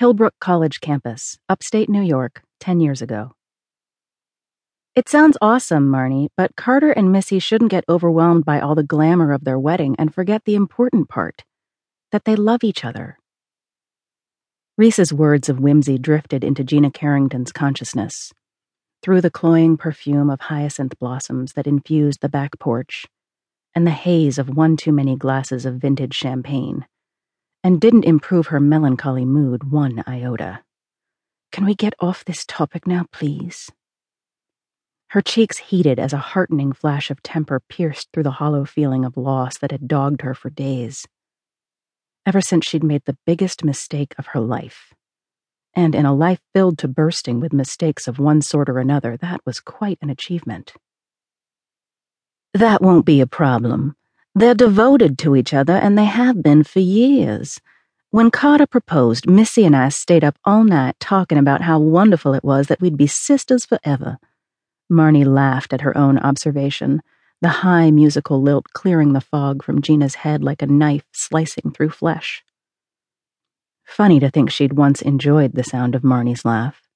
Hillbrook College campus, upstate New York, 10 years ago. It sounds awesome, Marnie, but Carter and Missy shouldn't get overwhelmed by all the glamour of their wedding and forget the important part that they love each other. Reese's words of whimsy drifted into Gina Carrington's consciousness. Through the cloying perfume of hyacinth blossoms that infused the back porch, and the haze of one too many glasses of vintage champagne, and didn't improve her melancholy mood one iota. Can we get off this topic now, please? Her cheeks heated as a heartening flash of temper pierced through the hollow feeling of loss that had dogged her for days ever since she'd made the biggest mistake of her life. And in a life filled to bursting with mistakes of one sort or another, that was quite an achievement. That won't be a problem. They're devoted to each other, and they have been for years. When Carter proposed, Missy and I stayed up all night talking about how wonderful it was that we'd be sisters forever. Marnie laughed at her own observation the high musical lilt clearing the fog from Gina's head like a knife slicing through flesh. Funny to think she'd once enjoyed the sound of Marnie's laugh.